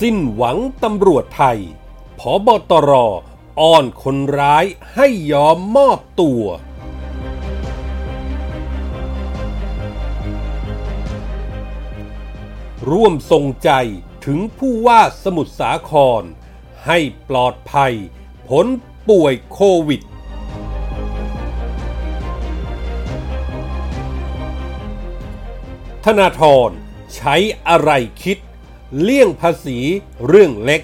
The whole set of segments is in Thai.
สิ้นหวังตำรวจไทยผบตรอ้อนคนร้ายให้ยอมมอบตัว ร่วมส่งใจถึงผู้ว่าสมุทรสาคร ให้ปลอดภัยพ้นป่วยโควิด ธนาธรใช้อะไรคิด เลี่ยงภาษีเรื่องเล็ก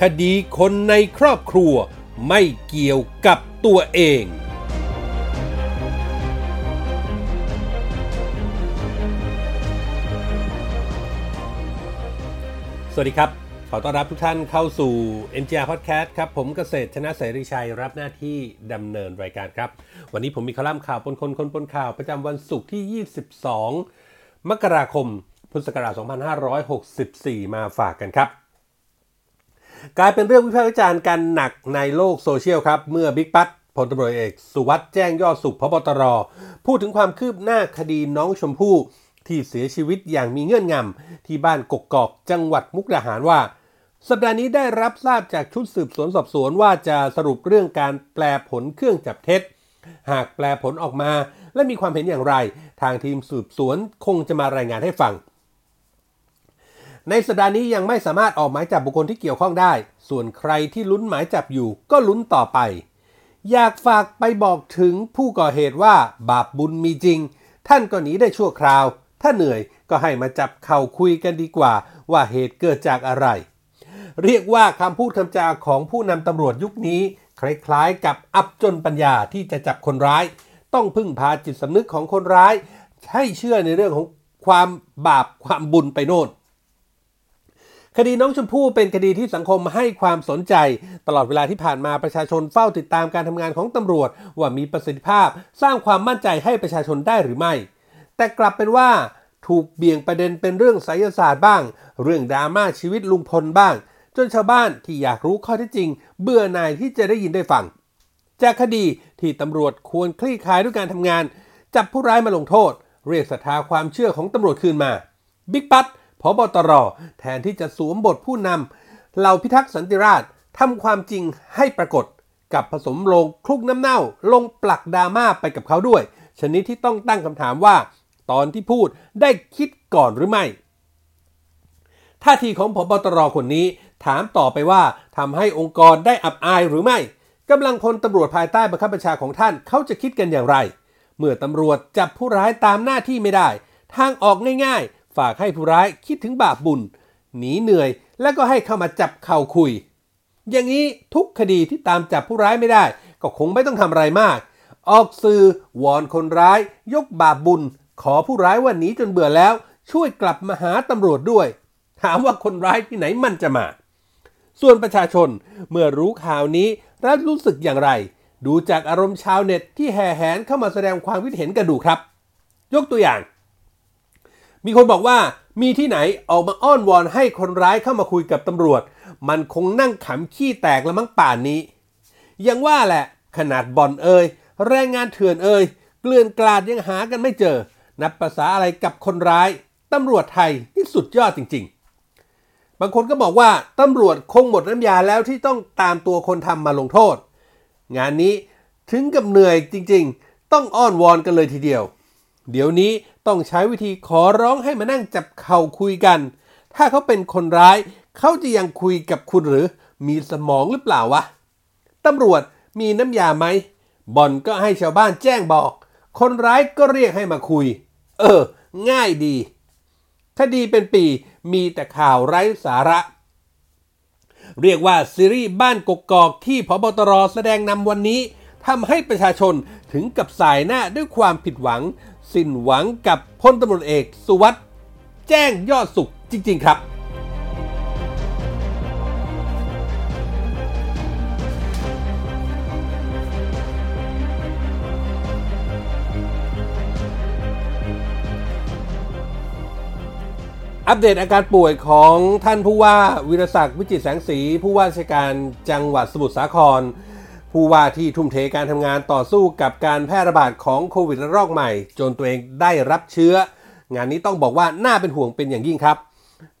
คดีคนในครอบครัวไม่เกี่ยวกับตัวเอง สวัสดีครับ ขอต้อนรับทุกท่านเข้าสู่ NGR Podcast ครับ ผมเกษตรชนะเสรีชัยรับหน้าที่ดำเนินรายการครับ วันนี้ผมมีคอลัมน์ข่าวปนคนคนปนข่าวประจำวันศุกร์ที่ 22 มกราคม พุทธศักราช 2564 มาฝากกันครับ กลายเป็นเรื่องวิพากษ์วิจารณ์กันหนักในโลกโซเชียลครับ เมื่อบิ๊กปั๊ดพลตำรวจเอกสุวัสด์แจ้งยอดสุขพบตร พูดถึงความคืบหน้าคดีน้องชมพู่ที่เสียชีวิตอย่างมีเงื่อนงำที่บ้านกกอกจังหวัดมุกดาหารว่า สัปดาห์นี้ได้รับทราบจากชุดสืบสวนสอบสวนว่าจะสรุปเรื่องการแปลผลเครื่องจับเท็จ หากแปลผลออกมาและมีความเห็นอย่างไร ทางทีมสืบสวนคงจะมารายงานให้ฟัง ในสัปดาห์นี้ยังไม่สามารถออกหมายจับบุคคลที่เกี่ยวข้องได้ ส่วนใครที่ลุ้นหมายจับอยู่ก็ลุ้นต่อไป อยากฝากไปบอกถึงผู้ก่อเหตุว่าบาปบุญมีจริง ท่านก็หนีได้ชั่วคราว ถ้าเหนื่อยก็ให้มาจับเข่าคุยกันดีกว่า ว่าเหตุเกิดจากอะไร เรียกว่าคำพูดคำจาของผู้นำตำรวจยุคนี้ คล้ายๆ กับอับจนปัญญาที่จะจับคนร้าย ต้องพึ่งพาจิตสำนึกของคนร้าย ให้เชื่อในเรื่องของความบาปความบุญไปโน่น คดีน้องชมพู่เป็นคดีที่สังคมให้ความสนใจ ตลอดเวลาที่ผ่านมาประชาชนเฝ้าติดตามการทำงานของตำรวจ ว่ามีประสิทธิภาพสร้างความมั่นใจให้ประชาชนได้หรือไม่ แต่กลับเป็นว่า ถูกเบี่ยงประเด็นเป็นเรื่องไสยศาสตร์บ้าง เรื่องดราม่าชีวิตลุงพลบ้าง จนชาวบ้านที่อยากรู้ข้อเท็จจริง เบื่อหน่ายที่จะได้ยินได้ฟังจากคดีที่ตำรวจควรคลี่คลายด้วยการทำงาน จับผู้ร้ายมาลงโทษ เรียกศรัทธาความเชื่อของตำรวจคืนมาบิ๊กปั๊ด พบตรแทนที่จะสวมบทผู้นำเหล่าพิทักษ์สันติราษฎร์ทำความจริงให้ปรากฏ กับผสมลงคลุกน้ำเน่า ลงปลักดราม่าไปกับเขาด้วย ชนิดที่ต้องตั้งคำถามว่า ตอนที่พูดได้คิดก่อนหรือไม่ท่าทีของพบตรคนนี้ถามต่อไปว่าทำให้องค์กรได้อับอายหรือไม่กำลังพลตำรวจภายใต้บังคับบัญชาของท่านเขาจะคิดกันอย่างไร เมื่อตำรวจจับผู้ร้ายตามหน้าที่ไม่ได้ ทางออกง่ายๆ ฝากให้ผู้ร้ายคิดถึงบาปบุญ หนีเหนื่อย แล้วก็ให้เข้ามาจับเข่าคุย อย่างนี้ทุกคดีที่ตามจับผู้ร้ายไม่ได้ ก็คงไม่ต้องทำอะไรมาก ออกสื่อวอนคนร้าย ยกบาปบุญ ขอผู้ร้ายว่าหนีจนเบื่อแล้ว ช่วยกลับมาหาตำรวจด้วย ถามว่าคนร้ายที่ไหนมันจะมา ส่วนประชาชนเมื่อรู้ข่าวนี้แล้วรู้สึกอย่างไร ดูจากอารมณ์ชาวเน็ตที่แห่แหนเข้ามาแสดงความคิดเห็นกันดูครับ ยกตัวอย่าง มีคนบอกว่ามีที่ไหนออกมาอ้อนวอนให้คนร้ายเข้ามาคุยกับตำรวจ มันคงนั่งขำขี้แตกแล้วมั้งป่านนี้ ยังว่าแหละขนาดบ่อนเอ่ยแรงงานเถื่อนเอ่ยเกลื่อนกลาดยังหากันไม่เจอ นับภาษาอะไรกับคนร้ายตำรวจไทยที่สุดยอดจริง ๆ บางคนก็บอกว่าตำรวจคงหมดน้ำยาแล้วที่ต้องตามตัวคนทำมาลงโทษ งานนี้ถึงกับเหนื่อยจริง ๆ ต้องอ้อนวอนกันเลยทีเดียว เดี๋ยวนี้ต้องใช้วิธีขอร้องให้มานั่งจับเข่าคุยกัน ถ้าเขาเป็นคนร้าย เขาจะยังคุยกับคุณหรือ มีสมองหรือเปล่าวะตำรวจมีน้ำยาไหมบ่อนก็ให้ชาวบ้านแจ้งบอก คนร้ายก็เรียกให้มาคุย เออ ง่ายดีคดีเป็นปีมีแต่ข่าวไร้สาระ เรียกว่าซีรีส์บ้านกกอกที่พบตรแสดงนำวันนี้ทำให้ประชาชนถึงกับสายหน้าด้วยความผิดหวัง สิ้นหวังกับพลตำรวจเอกสุวัสด์แจ้งยอดสุขจริง ๆ ครับ อัปเดตอาการป่วยของท่านผู้ว่าวิรศักดิ์วิจิตรแสงสี ผู้ว่าราชการจังหวัดสมุทรสาคร ผู้ว่าที่ทุ่มเทการทำงานต่อสู้กับการแพร่ระบาดของโควิดระลอกใหม่ จนตัวเองได้รับเชื้อ งานนี้ต้องบอกว่าน่าเป็นห่วงเป็นอย่างยิ่งครับ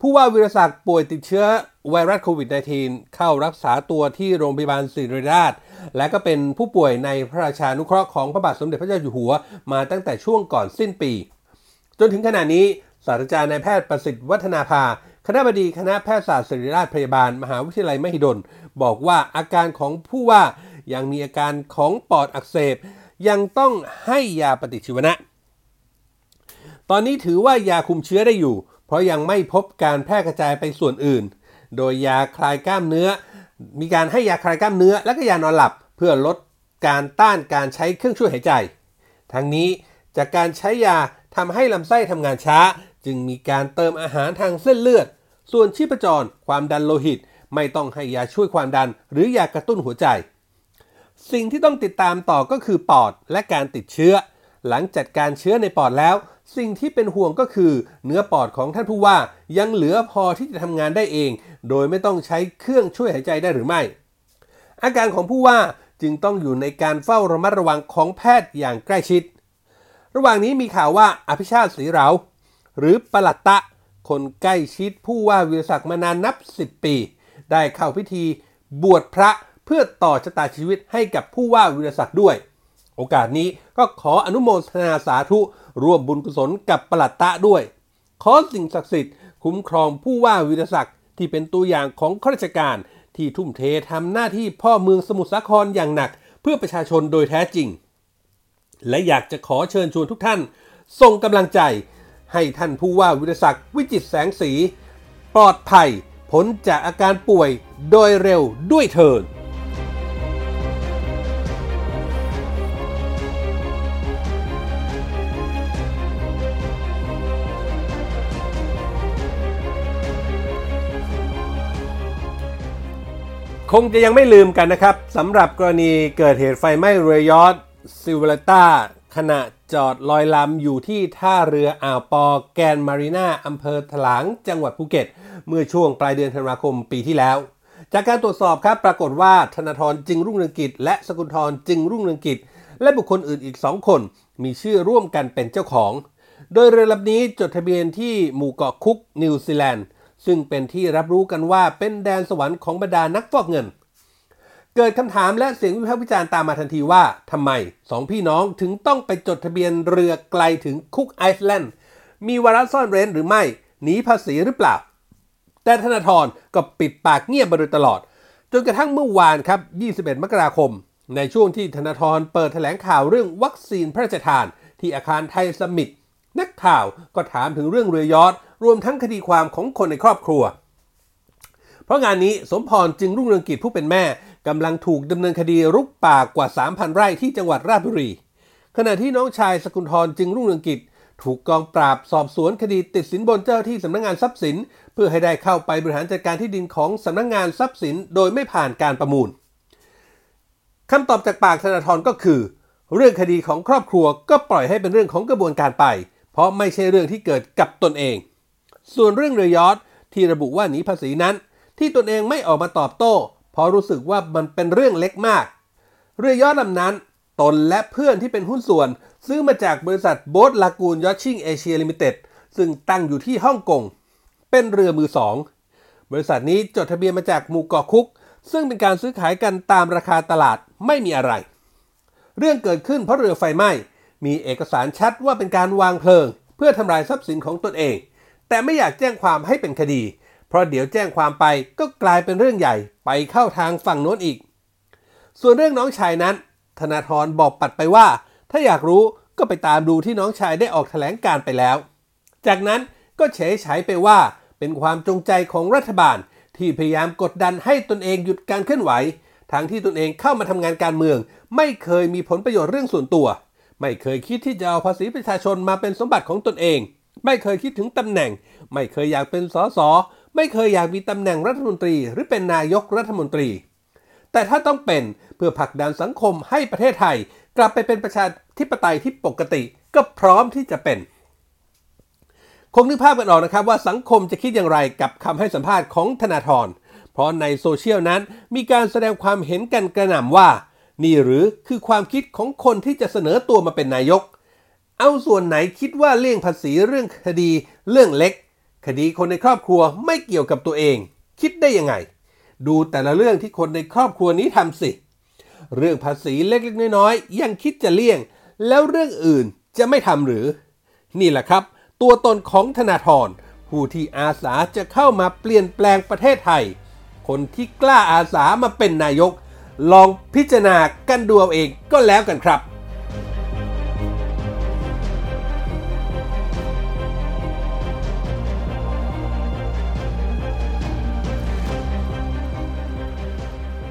ผู้ว่าวิรศักดิ์ป่วยติดเชื้อไวรัสโควิด -19 เข้ารักษาตัวที่โรงพยาบาลศิริราช และก็เป็นผู้ป่วยในพระราชานุเคราะห์ของพระบาทสมเด็จพระเจ้าอยู่หัว มาตั้งแต่ช่วงก่อนสิ้นปี จนถึงขณะนี้ศาสตราจารย์นายแพทย์ประสิทธิ์วัฒนาภา คณะบดีคณะแพทยศาสตร์ศิริราชพยาบาล มหาวิทยาลัยมหิดล บอกว่าอาการของผู้ว่า ยังมีอาการของปอดอักเสบ ยังต้องให้ยาปฏิชีวนะ ตอนนี้ถือว่ายาคุมเชื้อได้อยู่ เพราะยังไม่พบการแพร่กระจายไปส่วนอื่น โดยยาคลายกล้ามเนื้อ มีการให้ยาคลายกล้ามเนื้อ และก็ยานอนหลับเพื่อลดการต้านการใช้เครื่องช่วยหายใจ ทั้งนี้จากการใช้ยาทำให้ลำไส้ทำงานช้า จึงมีการเติมอาหารทางเส้นเลือด ส่วนชีพจร ความดันโลหิต ไม่ต้องให้ยาช่วยความดัน หรือยากระตุ้นหัวใจ สิ่งที่ต้องติดตามต่อก็คือปอดและการติดเชื้อ หลังจัดการเชื้อในปอดแล้ว สิ่งที่เป็นห่วงก็คือ เนื้อปอดของท่านผู้ว่ายังเหลือพอที่จะทำงานได้เอง โดยไม่ต้องใช้เครื่องช่วยหายใจได้หรือไม่ อาการของผู้ว่าจึงต้องอยู่ในการเฝ้าระมัดระวังของแพทย์อย่างใกล้ชิด ระหว่างนี้มีข่าวว่าอภิชาติศรีเรา หรือปลัตตะ คนใกล้ชิดผู้ว่าวิรศักดิ์มานานนับ 10 ปี ได้เข้าพิธีบวชพระ เพื่อต่อชะตาชีวิตให้กับผู้ว่าวิรศักดิ์ด้วย โอกาสนี้ก็ขออนุโมทนาสาธุร่วมบุญกุศลกับปลัตตะด้วย ขอสิ่งศักดิ์สิทธิ์คุ้มครองผู้ว่าวิรศักดิ์ที่เป็นตัวอย่างของข้าราชการที่ทุ่มเททำหน้าที่พ่อเมืองสมุทรสาครอย่างหนัก เพื่อประชาชนโดยแท้จริง และอยากจะขอเชิญชวนทุกท่าน ส่งกำลังใจ ให้ท่านผู้ว่าวิรศักดิ์วิจิตแสงสี ปลอดภัยพ้นจากอาการป่วยโดยเร็วด้วยเถิด คงจะยังไม่ลืมกันนะครับสำหรับกรณีเกิดเหตุไฟไหม้เรือยอชต์ซิลเวลต้าขณะจอดลอยลำอยู่ที่ท่าเรืออ่าวปอแกรนด์มารีนาอำเภอถลางจังหวัดภูเก็ต เมื่อช่วงปลายเดือนธันวาคมปีที่แล้ว จากการตรวจสอบครับ ปรากฏว่าธนาธรจึงรุ่งเรืองกิจ และสกุลธรจึงรุ่งเรืองกิจ และบุคคลอื่นอีก2คน มีชื่อร่วมกันเป็นเจ้าของ โดยเรือลำนี้จดทะเบียนที่หมู่เกาะคุกนิวซีแลนด์ ซึ่งเป็นที่รับรู้กันว่าเป็นแดนสวรรค์ของบรรดานักฟอกเงิน เกิดคำถามและเสียงวิพากษ์วิจารณ์ตามมาทันทีว่าทำไมสองพี่น้องถึงต้องไปจดทะเบียนเรือไกลถึง Cook Islands มีวาระซ่อนเร้นหรือไม่หนีภาษีหรือเปล่า แต่ธนาธรก็ปิดปากเงียบมาโดยตลอด จนกระทั่งเมื่อวานครับ 21 มกราคม ในช่วงที่ธนาธรเปิดแถลงข่าวเรื่องวัคซีนพระราชทาน ที่อาคารไทยซัมมิท ข่าวก็ถามถึงเรื่องเรือยอชต์รวมทั้งคดีความของคนในครอบครัว เพราะงานนี้สมพรจึงรุ่งเรืองกิจผู้เป็นแม่กำลังถูกดำเนินคดีรุกป่ากว่า 3,000 ไร่ที่จังหวัดราชบุรี ขณะที่น้องชายสกุลธรจึงรุ่งเรืองกิจถูกกองปราบสอบสวนคดีติดสินบนเจ้าที่สำนักงงานทรัพย์สิน เพื่อให้ได้เข้าไปบริหารจัดการที่ดินของสำนักงงานทรัพย์สิน โดยไม่ผ่านการประมูลคำตอบจากปากธนาธรก็คือ เรื่องคดีของครอบครัวก็ปล่อยให้เป็นเรื่องของกระบวนการไป ราะไม่ใช่เรื่องที่เกิดกับตนเอง ส่วนเรื่องเรือยอชต์ที่ระบุว่าหนีภาษีนั้น ที่ตนเองไม่ออกมาตอบโต้ เพราะรู้สึกว่ามันเป็นเรื่องเล็กมาก เรือยอชต์ลำนั้น ตนและเพื่อนที่เป็นหุ้นส่วน ซื้อมาจากบริษัท Boat Lagoon Yachting Asia Limited ซึ่งตั้งอยู่ที่ฮ่องกงเป็นเรือมือสองบริษัทนี้จดทะเบียนมาจากหมู่เกาะคุก ซึ่งเป็นการซื้อขายกันตามราคาตลาดไม่มีอะไร เรื่องเกิดขึ้นเพราะเรือไฟไหม้ มีเอกสารชัดว่าเป็นการวางเพลิง เพื่อทำลายทรัพย์สินของตนเอง แต่ไม่อยากแจ้งความให้เป็นคดี เพราะเดี๋ยวแจ้งความไปก็กลายเป็นเรื่องใหญ่ไปเข้าทางฝั่งโน้นอีก ส่วนเรื่องน้องชายนั้น ธนาธรบอกปัดไปว่า ถ้าอยากรู้ก็ไปตามดูที่น้องชายได้ออกแถลงการไปแล้ว จากนั้นก็เฉยฉายไปว่าเป็นความจงใจของรัฐบาลที่พยายามกดดันให้ตนเองหยุดการเคลื่อนไหวทั้งที่ตนเองเข้ามาทำงานการเมือง ไม่เคยมีผลประโยชน์เรื่องส่วนตัว ไม่เคยคิดที่จะเอาภาษีประชาชนมาเป็นสมบัติของตนเอง ไม่เคยคิดถึงตำแหน่ง ไม่เคยอยากเป็นสสไม่เคยอยากมีตำแหน่งรัฐมนตรี หรือเป็นนายกรัฐมนตรี แต่ถ้าต้องเป็นเพื่อผลักดันสังคมให้ประเทศไทย กลับไปเป็นประชาธิปไตยที่ปกติก็พร้อมที่จะเป็นคงนึกภาพกันออกนะครับว่าสังคมจะคิดอย่างไรกับคำให้สัมภาษณ์ของธนาธร เพราะในโซเชียลนั้นมีการแสดงความเห็นกันกระหน่ำว่า นี่หรือคือความคิดของคนที่จะเสนอตัวมาเป็นนายก เอาส่วนไหนคิดว่าเลี่ยงภาษีเรื่องคดีเรื่องเล็ก คดีคนในครอบครัวไม่เกี่ยวกับตัวเอง คิดได้ยังไง ดูแต่ละเรื่องที่คนในครอบครัวนี้ทำสิ เรื่องภาษีเล็กๆน้อยๆยังคิดจะเลี่ยง แล้วเรื่องอื่นจะไม่ทำหรือ นี่แหละครับ ตัวตนของธนาธรผู้ที่อาสาจะเข้ามาเปลี่ยนแปลงประเทศไทย คนที่กล้าอาสามาเป็นนายก ลองพิจารณากันดูเอาเองก็แล้วกันครับ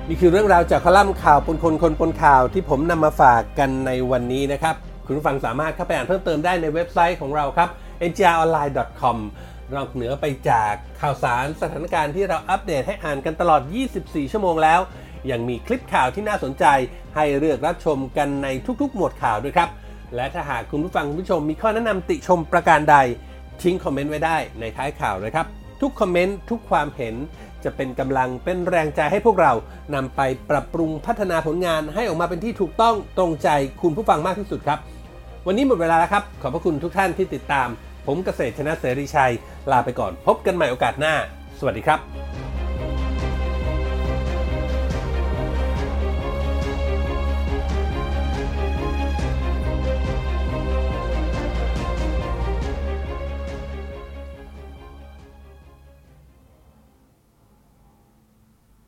นี่คือเรื่องราวจากคอลัมน์ข่าวปนคนคนปนข่าวที่ผมนำมาฝากกันในวันนี้นะครับ คุณผู้ฟังสามารถเข้าไปอ่านเพิ่มเติมได้ในเว็บไซต์ของเราครับ ngronline.com นอกเหนือไปจากข่าวสารสถานการณ์ที่เราอัปเดตให้อ่านกันตลอด 24 ชั่วโมงแล้ว ยังมีคลิปข่าวที่น่าสนใจ ให้เลือกรับชมกันในทุกๆ หมวดข่าวด้วยครับ และถ้าหากคุณผู้ฟังคุณผู้ชมมีข้อแนะนำติชมประการใด ทิ้งคอมเมนต์ไว้ได้ในท้ายข่าวนะครับ ทุกคอมเมนต์ทุกความเห็นจะเป็นกำลังเป็นแรงใจให้พวกเรานำไปปรับปรุงพัฒนาผลงานให้ออกมาเป็นที่ถูกต้องตรงใจคุณผู้ฟังมากที่สุดครับ วันนี้หมดเวลาแล้วครับ ขอบพระคุณทุกท่านที่ติดตาม ผมเกษตรชนะเสรีชัย ลาไปก่อนพบกันใหม่โอกาสหน้า สวัสดีครับ